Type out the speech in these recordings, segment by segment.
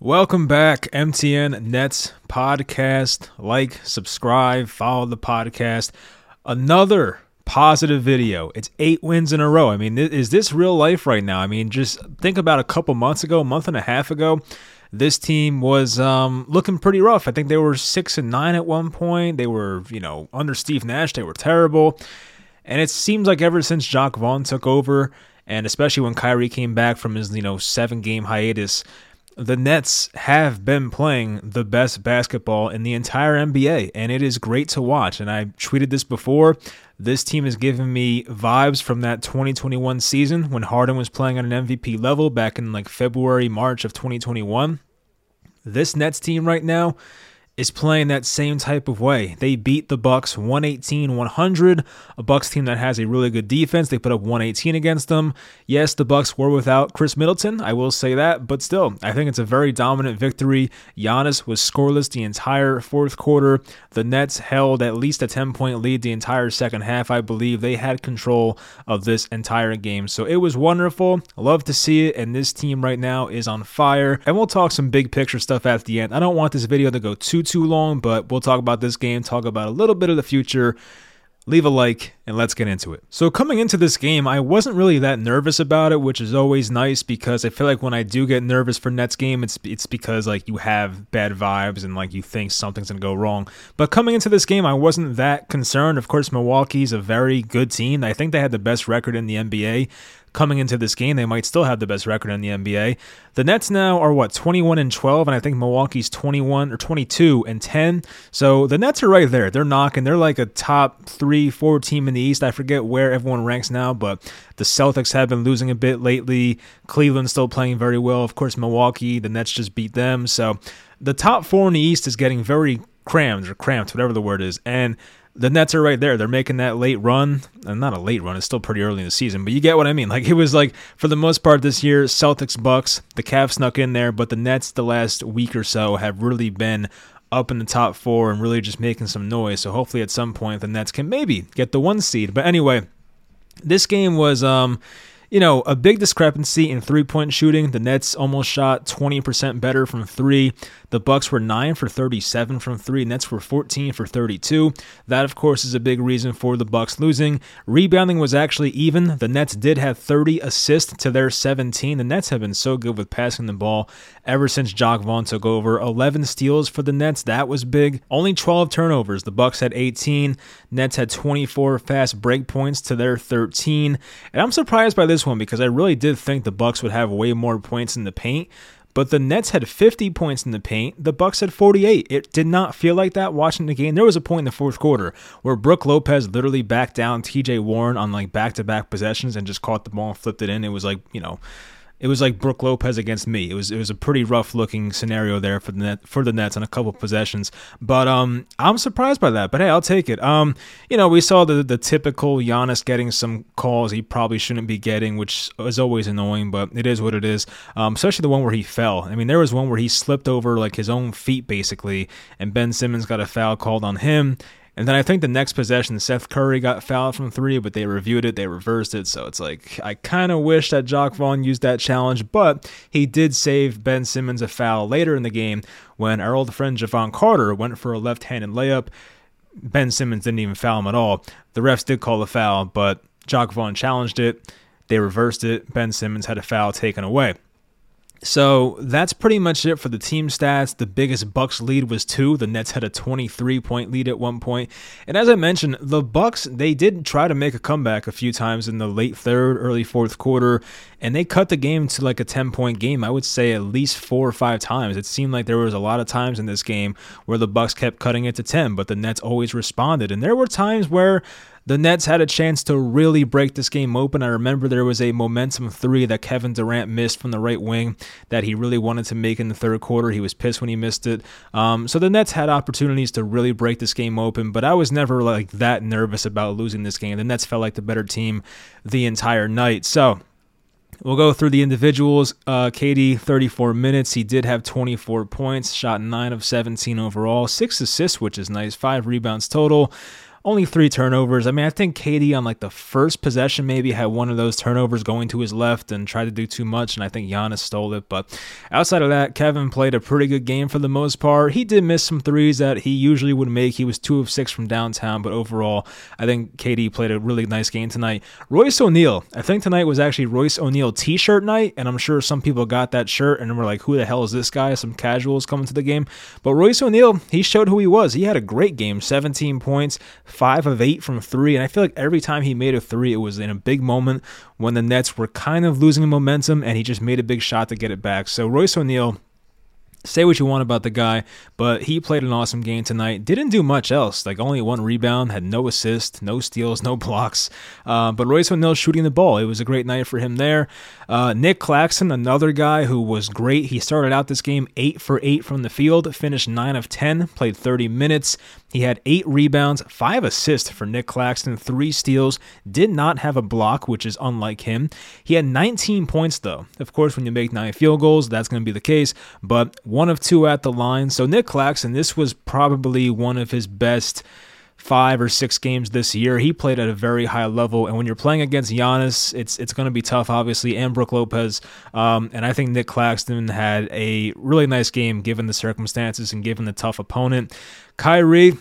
Welcome back, MTN Nets podcast. Like, subscribe, follow the podcast. Another positive video. It's eight wins in a row. I mean, is this real life right now? I mean, just think about a couple months ago, a month and a half ago. This team was um, looking pretty rough. I think they were six and nine at one point. They were, you know, under Steve Nash, they were terrible. And it seems like ever since Jacque Vaughn took over, and especially when Kyrie came back from his, you know, seven game hiatus, the Nets have been playing the best basketball in the entire NBA, and it is great to watch. And I tweeted this before. This team has given me vibes from that 2021 season when Harden was playing at an MVP level back in like February, March of 2021. This Nets team right now is playing that same type of way. They beat the Bucks 118-100, a Bucks team that has a really good defense. They put up 118 against them. Yes, the Bucks were without Khris Middleton, I will say that, but still, I think it's a very dominant victory. Giannis was scoreless the entire fourth quarter. The Nets held at least a 10-point lead the entire second half. I believe they had control of this entire game. So it was wonderful. Love to see it and this team right now is on fire. And we'll talk some big picture stuff at the end. I don't want this video to go too too long, but we'll talk about this game, talk about a little bit of the future. Leave a like and let's get into it. So, coming into this game, I wasn't really that nervous about it, which is always nice because I feel like when I do get nervous for Nets game, it's it's because like you have bad vibes and like you think something's gonna go wrong. But coming into this game, I wasn't that concerned. Of course, Milwaukee's a very good team. I think they had the best record in the NBA coming into this game, they might still have the best record in the NBA. The Nets now are what 21 and 12, and I think Milwaukee's 21 or 22 and 10. So the Nets are right there. They're knocking. They're like a top three, four team in the East. I forget where everyone ranks now, but the Celtics have been losing a bit lately. Cleveland's still playing very well. Of course, Milwaukee. The Nets just beat them. So the top four in the East is getting very crammed or cramped, whatever the word is, and the Nets are right there. They're making that late run. And not a late run, it's still pretty early in the season, but you get what I mean. Like it was like for the most part this year, Celtics Bucks, the Cavs snuck in there, but the Nets the last week or so have really been up in the top 4 and really just making some noise. So hopefully at some point the Nets can maybe get the 1 seed. But anyway, this game was um you know, a big discrepancy in three-point shooting. The Nets almost shot 20% better from 3. The Bucks were 9 for 37 from 3. Nets were 14 for 32. That of course is a big reason for the Bucks losing. Rebounding was actually even. The Nets did have 30 assists to their 17. The Nets have been so good with passing the ball ever since Jacque Vaughn took over. 11 steals for the Nets. That was big. Only 12 turnovers. The Bucks had 18. Nets had 24 fast break points to their 13. And I'm surprised by this one because I really did think the Bucks would have way more points in the paint. But the Nets had 50 points in the paint. The Bucks had 48. It did not feel like that watching the game. There was a point in the fourth quarter where Brook Lopez literally backed down TJ Warren on like back-to-back possessions and just caught the ball and flipped it in. It was like, you know, it was like Brook Lopez against me. It was it was a pretty rough looking scenario there for the net for the Nets on a couple possessions. But um, I'm surprised by that. But hey, I'll take it. Um, you know, we saw the the typical Giannis getting some calls he probably shouldn't be getting, which is always annoying, but it is what it is. Um, especially the one where he fell. I mean, there was one where he slipped over like his own feet basically, and Ben Simmons got a foul called on him. And then I think the next possession, Seth Curry got fouled from three, but they reviewed it, they reversed it. So it's like, I kind of wish that Jacque Vaughn used that challenge, but he did save Ben Simmons a foul later in the game when our old friend Jevon Carter went for a left handed layup. Ben Simmons didn't even foul him at all. The refs did call a foul, but Jacque Vaughn challenged it. They reversed it. Ben Simmons had a foul taken away. So that's pretty much it for the team stats. The biggest Bucks lead was two. The Nets had a 23 point lead at one point. And as I mentioned, the Bucks they did try to make a comeback a few times in the late third, early fourth quarter, and they cut the game to like a 10 point game. I would say at least four or five times. It seemed like there was a lot of times in this game where the Bucks kept cutting it to 10, but the Nets always responded. And there were times where the Nets had a chance to really break this game open. I remember there was a momentum three that Kevin Durant missed from the right wing that he really wanted to make in the third quarter. He was pissed when he missed it. Um, so the Nets had opportunities to really break this game open, but I was never like that nervous about losing this game. The Nets felt like the better team the entire night. So We'll go through the individuals. Uh, KD, 34 minutes. He did have 24 points, shot 9 of 17 overall, 6 assists, which is nice, 5 rebounds total only three turnovers. I mean, I think KD on like the first possession maybe had one of those turnovers going to his left and tried to do too much, and I think Giannis stole it. But outside of that, Kevin played a pretty good game for the most part. He did miss some threes that he usually would make. He was two of six from downtown, but overall, I think KD played a really nice game tonight. Royce O'Neale, I think tonight was actually Royce O'Neale t-shirt night, and I'm sure some people got that shirt and were like, "Who the hell is this guy?" Some casuals coming to the game, but Royce O'Neale, he showed who he was. He had a great game, 17 points, five of eight from three, and I feel like every time he made a three, it was in a big moment when the Nets were kind of losing momentum, and he just made a big shot to get it back. So Royce O'Neale Say what you want about the guy, but he played an awesome game tonight. Didn't do much else, like only one rebound, had no assist, no steals, no blocks. Uh, but Royce O'Neale shooting the ball. It was a great night for him there. Uh, Nic Claxton, another guy who was great. He started out this game 8 for 8 from the field, finished 9 of 10, played 30 minutes. He had 8 rebounds, 5 assists for Nic Claxton, 3 steals, did not have a block, which is unlike him. He had 19 points, though. Of course, when you make 9 field goals, that's going to be the case, but one of two at the line. So Nic Claxton, this was probably one of his best five or six games this year. He played at a very high level, and when you're playing against Giannis, it's it's going to be tough, obviously, and Brook Lopez. Um, and I think Nic Claxton had a really nice game given the circumstances and given the tough opponent. Kyrie,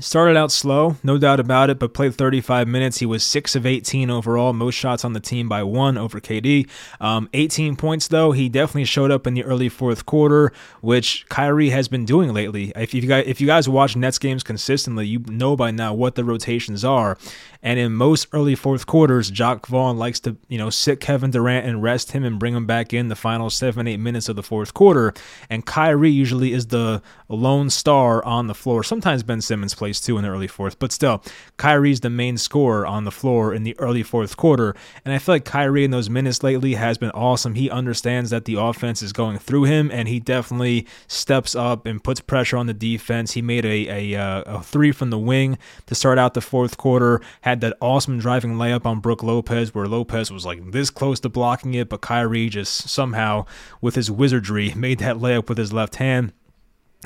Started out slow, no doubt about it, but played 35 minutes. He was 6 of 18 overall, most shots on the team by one over KD. Um, 18 points, though. He definitely showed up in the early fourth quarter, which Kyrie has been doing lately. If you guys, if you guys watch Nets games consistently, you know by now what the rotations are. And in most early fourth quarters, Jacque Vaughn likes to, you know, sit Kevin Durant and rest him and bring him back in the final seven, eight minutes of the fourth quarter. And Kyrie usually is the lone star on the floor. Sometimes Ben Simmons plays too in the early fourth, but still, Kyrie's the main scorer on the floor in the early fourth quarter. And I feel like Kyrie in those minutes lately has been awesome. He understands that the offense is going through him, and he definitely steps up and puts pressure on the defense. He made a, a, uh, a three from the wing to start out the fourth quarter had that awesome driving layup on Brook Lopez where Lopez was like this close to blocking it, but Kyrie just somehow, with his wizardry, made that layup with his left hand.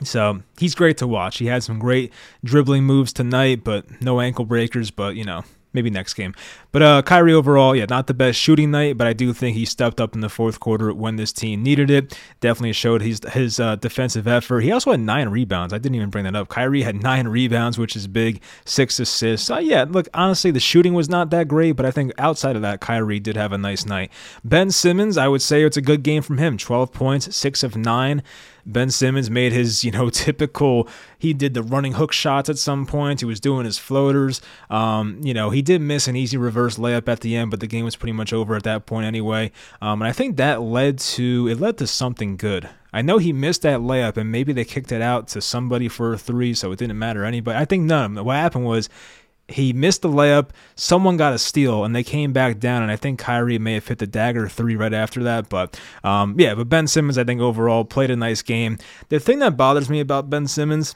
So he's great to watch. He had some great dribbling moves tonight, but no ankle breakers. But you know, maybe next game. But uh, Kyrie overall, yeah, not the best shooting night, but I do think he stepped up in the fourth quarter when this team needed it. Definitely showed his his uh, defensive effort. He also had nine rebounds. I didn't even bring that up. Kyrie had nine rebounds, which is big. Six assists. Uh, yeah, look, honestly, the shooting was not that great, but I think outside of that, Kyrie did have a nice night. Ben Simmons, I would say it's a good game from him. Twelve points, six of nine. Ben Simmons made his, you know, typical. He did the running hook shots at some point. He was doing his floaters. Um, you know, he did miss an easy reverse layup at the end, but the game was pretty much over at that point anyway. Um, and I think that led to it led to something good. I know he missed that layup, and maybe they kicked it out to somebody for a three, so it didn't matter anybody. I think none. What happened was he missed the layup. Someone got a steal, and they came back down. And I think Kyrie may have hit the dagger three right after that. But um, yeah, but Ben Simmons, I think overall played a nice game. The thing that bothers me about Ben Simmons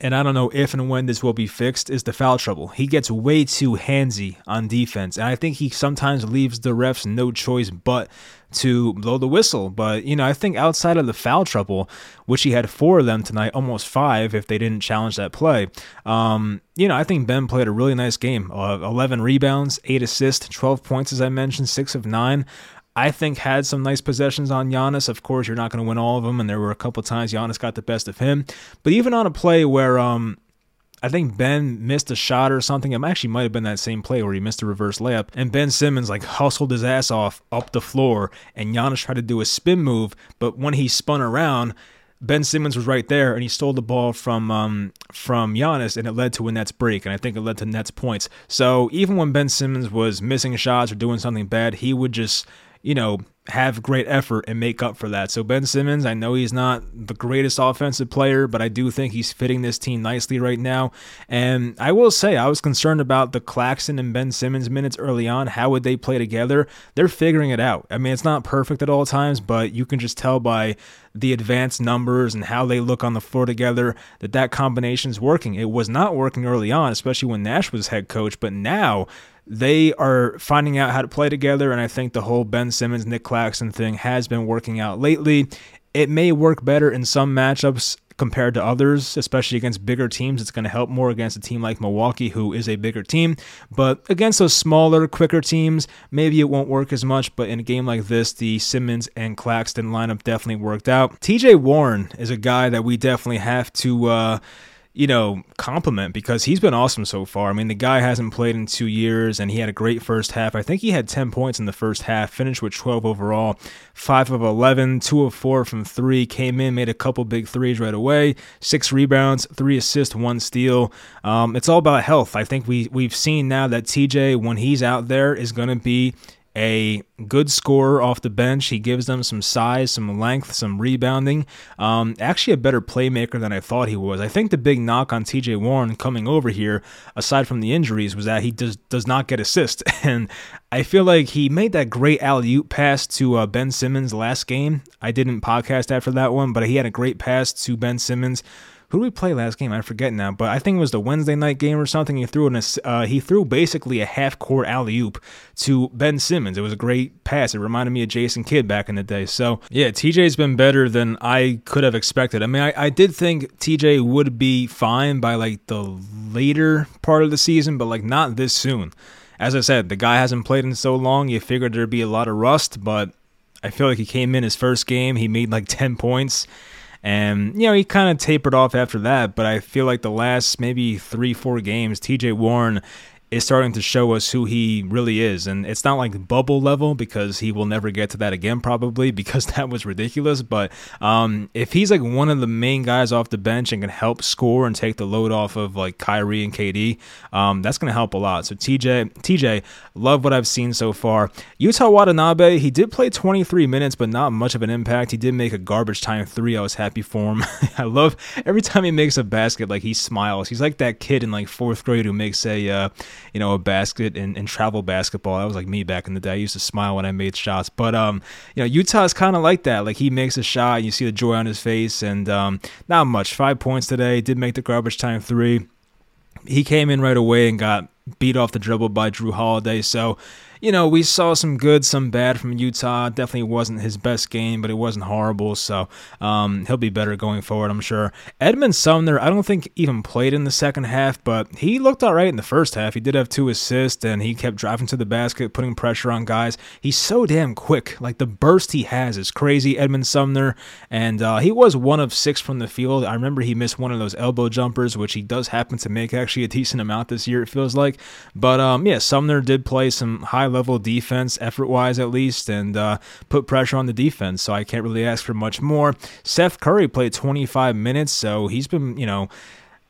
and I don't know if and when this will be fixed, is the foul trouble. He gets way too handsy on defense, and I think he sometimes leaves the refs no choice but to blow the whistle. But, you know, I think outside of the foul trouble, which he had four of them tonight, almost five if they didn't challenge that play, um, you know, I think Ben played a really nice game. Uh, 11 rebounds, 8 assists, 12 points, as I mentioned, 6 of 9. I think had some nice possessions on Giannis. Of course, you're not going to win all of them, and there were a couple times Giannis got the best of him. But even on a play where um, I think Ben missed a shot or something. It actually might have been that same play where he missed a reverse layup, and Ben Simmons like hustled his ass off up the floor, and Giannis tried to do a spin move, but when he spun around. Ben Simmons was right there, and he stole the ball from um, from Giannis, and it led to a Nets break, and I think it led to Nets points. So even when Ben Simmons was missing shots or doing something bad, he would just you know, have great effort and make up for that. So Ben Simmons, I know he's not the greatest offensive player, but I do think he's fitting this team nicely right now. And I will say I was concerned about the Claxton and Ben Simmons minutes early on. How would they play together? They're figuring it out. I mean, it's not perfect at all times, but you can just tell by the advanced numbers and how they look on the floor together that that combination is working. It was not working early on, especially when Nash was head coach, but now they are finding out how to play together, and I think the whole Ben Simmons, Nic Claxton thing has been working out lately. it may work better in some matchups compared to others, especially against bigger teams. It's going to help more against a team like Milwaukee, who is a bigger team. But against those smaller, quicker teams, maybe it won't work as much. But in a game like this, the Simmons and Claxton lineup definitely worked out. TJ Warren is a guy that we definitely have to. Uh, you know, compliment because he's been awesome so far. I mean, the guy hasn't played in two years and he had a great first half. I think he had 10 points in the first half, finished with 12 overall, 5 of 11, 2 of 4 from 3, came in, made a couple big threes right away, 6 rebounds, 3 assists, 1 steal. Um, it's all about health. I think we, we've seen now that TJ, when he's out there, is going to be a good scorer off the bench. He gives them some size, some length, some rebounding. Um, actually, a better playmaker than I thought he was. I think the big knock on TJ Warren coming over here, aside from the injuries, was that he does does not get assists. And I feel like he made that great alley oop pass to uh, Ben Simmons last game. I didn't podcast after that one, but he had a great pass to Ben Simmons who did we play last game? I forget now, but I think it was the Wednesday night game or something. He threw an uh, he threw basically a half court alley oop to Ben Simmons. It was a great pass. It reminded me of Jason Kidd back in the day. So yeah, TJ's been better than I could have expected. I mean, I, I did think TJ would be fine by like the later part of the season, but like not this soon. As I said, the guy hasn't played in so long. You figured there'd be a lot of rust, but I feel like he came in his first game. He made like 10 points. And, you know, he kind of tapered off after that, but I feel like the last maybe three, four games, TJ Warren is starting to show us who he really is. And it's not like bubble level because he will never get to that again, probably because that was ridiculous. But um, if he's like one of the main guys off the bench and can help score and take the load off of like Kyrie and KD, um, that's going to help a lot. So TJ, TJ, love what I've seen so far. Yuta Watanabe, he did play 23 minutes, but not much of an impact. He did make a garbage time three. I was happy for him. I love every time he makes a basket, like he smiles. He's like that kid in like fourth grade who makes a, uh, you know, a basket in travel basketball. That was like me back in the day. I used to smile when I made shots. But um, you know, Yuta's kind of like that. Like he makes a shot, and you see the joy on his face, and um, not much. Five points today. Did make the garbage time three. He came in right away and got beat off the dribble by Jrue Holiday. So you know, we saw some good, some bad from Yuta. Definitely wasn't his best game, but it wasn't horrible. So um, he'll be better going forward, I'm sure. Edmond Sumner, I don't think even played in the second half, but he looked all right in the first half. He did have two assists, and he kept driving to the basket, putting pressure on guys. He's so damn quick. Like the burst he has is crazy, Edmond Sumner. And uh, he was one of six from the field. I remember he missed one of those elbow jumpers, which he does happen to make actually a decent amount this year, it feels like. But um, yeah, Sumner did play some high level defense, effort wise at least, and uh, put pressure on the defense. So I can't really ask for much more. Seth Curry played 25 minutes, so he's been, you know,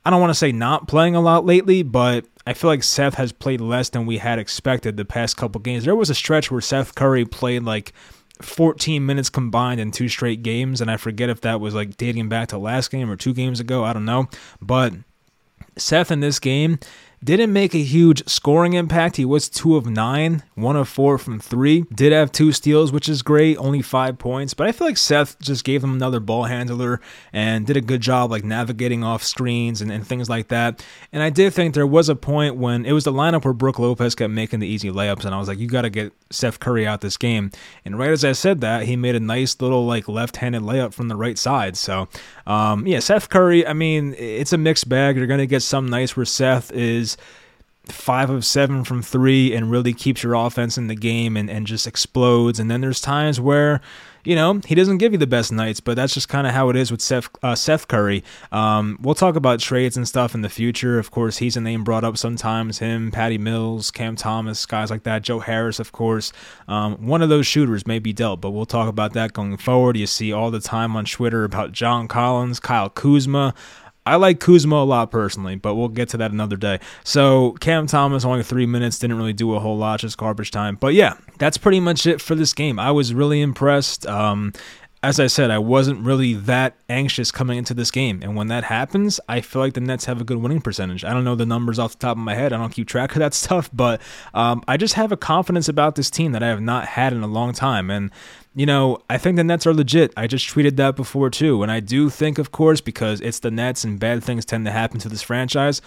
I don't want to say not playing a lot lately, but I feel like Seth has played less than we had expected the past couple games. There was a stretch where Seth Curry played like 14 minutes combined in two straight games, and I forget if that was like dating back to last game or two games ago. I don't know. But Seth in this game didn't make a huge scoring impact. He was two of nine, one of four from three. Did have two steals, which is great, only five points. But I feel like Seth just gave him another ball handler and did a good job like navigating off screens and, and things like that. And I did think there was a point when it was the lineup where Brook Lopez kept making the easy layups, and I was like, you got to get Seth Curry out this game. And right as I said that, he made a nice little like left-handed layup from the right side. So um, yeah, Seth Curry. I mean, it's a mixed bag. You're gonna get some nights where Seth is five of seven from three and really keeps your offense in the game and, and just explodes. And then there's times where, you know, he doesn't give you the best nights, but that's just kind of how it is with Seth, uh, Seth Curry. Um, we'll talk about trades and stuff in the future. Of course, he's a name brought up sometimes. Him, Patty Mills, Cam Thomas, guys like that. Joe Harris, of course. Um, one of those shooters may be dealt, but we'll talk about that going forward. You see all the time on Twitter about John Collins, Kyle Kuzma. I like Kuzma a lot personally, but we'll get to that another day. So Cam Thomas only three minutes didn't really do a whole lot, just garbage time. But yeah, that's pretty much it for this game. I was really impressed. Um, as I said, I wasn't really that anxious coming into this game. And when that happens, I feel like the Nets have a good winning percentage. I don't know the numbers off the top of my head. I don't keep track of that stuff, but um, I just have a confidence about this team that I have not had in a long time. And, you know, I think the Nets are legit. I just tweeted that before, too. And I do think, of course, because it's the Nets and bad things tend to happen to this franchise,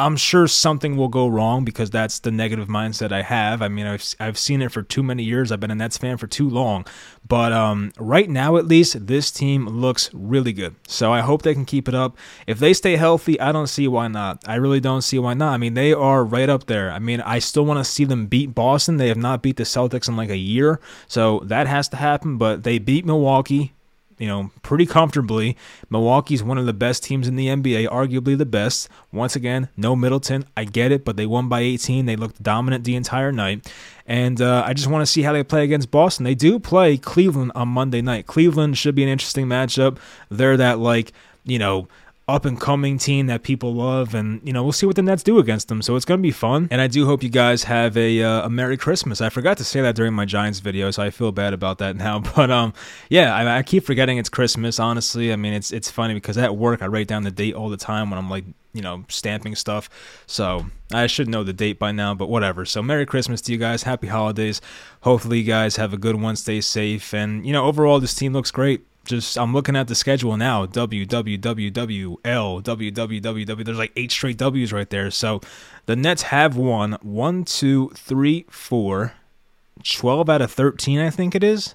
I'm sure something will go wrong because that's the negative mindset I have. I mean, I've I've seen it for too many years. I've been a Nets fan for too long. But um, right now, at least, this team looks really good. So I hope they can keep it up. If they stay healthy, I don't see why not. I really don't see why not. I mean, they are right up there. I mean, I still want to see them beat Boston. They have not beat the Celtics in like a year, so that has to happen. But they beat Milwaukee you know, pretty comfortably. Milwaukee's one of the best teams in the NBA, arguably the best. Once again, no Middleton. I get it, but they won by 18. They looked dominant the entire night. And uh, I just want to see how they play against Boston. They do play Cleveland on Monday night. Cleveland should be an interesting matchup. They're that, like, you know, up and coming team that people love, and you know we'll see what the Nets do against them. So it's gonna be fun, and I do hope you guys have a uh, a Merry Christmas. I forgot to say that during my Giants video, so I feel bad about that now. But um, yeah, I, I keep forgetting it's Christmas. Honestly, I mean it's it's funny because at work I write down the date all the time when I'm like you know stamping stuff. So I should know the date by now, but whatever. So Merry Christmas to you guys. Happy holidays. Hopefully you guys have a good one. Stay safe, and you know overall this team looks great just I'm looking at the schedule now. W W W W L W W W W. There's like eight straight W's right there. So the Nets have won one, two, three, four, 12 out of 13, I think it is.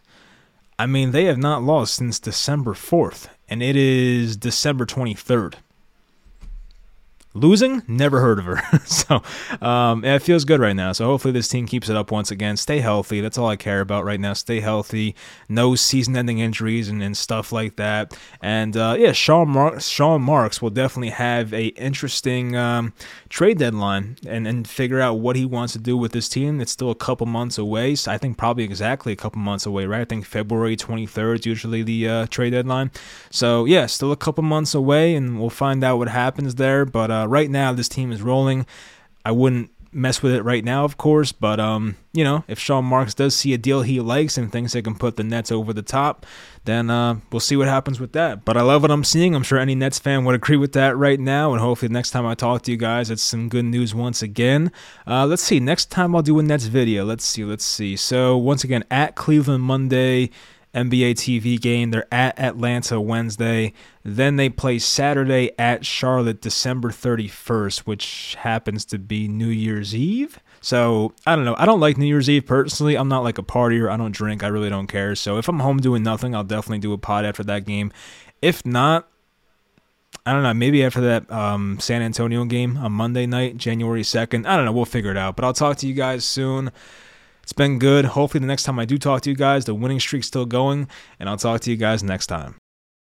I mean, they have not lost since December 4th, and it is December 23rd. Losing, never heard of her. so um, it feels good right now. So hopefully this team keeps it up once again. Stay healthy. That's all I care about right now. Stay healthy. No season-ending injuries and, and stuff like that. And uh, yeah, Sean, Mar- Sean Marks will definitely have a interesting um, trade deadline and, and figure out what he wants to do with this team. It's still a couple months away. So I think probably exactly a couple months away, right? I think February 23rd is usually the uh, trade deadline. So yeah, still a couple months away, and we'll find out what happens there. But uh, right now, this team is rolling. I wouldn't mess with it right now, of course, but um, you know, if Sean Marks does see a deal he likes and thinks they can put the Nets over the top, then uh, we'll see what happens with that. But I love what I'm seeing. I'm sure any Nets fan would agree with that right now, and hopefully the next time I talk to you guys, it's some good news once again. Uh, let's see. Next time I'll do a Nets video. Let's see. Let's see. So once again, at Cleveland Monday. NBA TV game. They're at Atlanta Wednesday. Then they play Saturday at Charlotte December 31st, which happens to be New Year's Eve. So I don't know. I don't like New Year's Eve personally. I'm not like a partier. I don't drink. I really don't care. So if I'm home doing nothing, I'll definitely do a pod after that game. If not, I don't know. Maybe after that um, San Antonio game on Monday night, January 2nd. I don't know. We'll figure it out. But I'll talk to you guys soon. It's been good. Hopefully, the next time I do talk to you guys, the winning streak's still going, and I'll talk to you guys next time.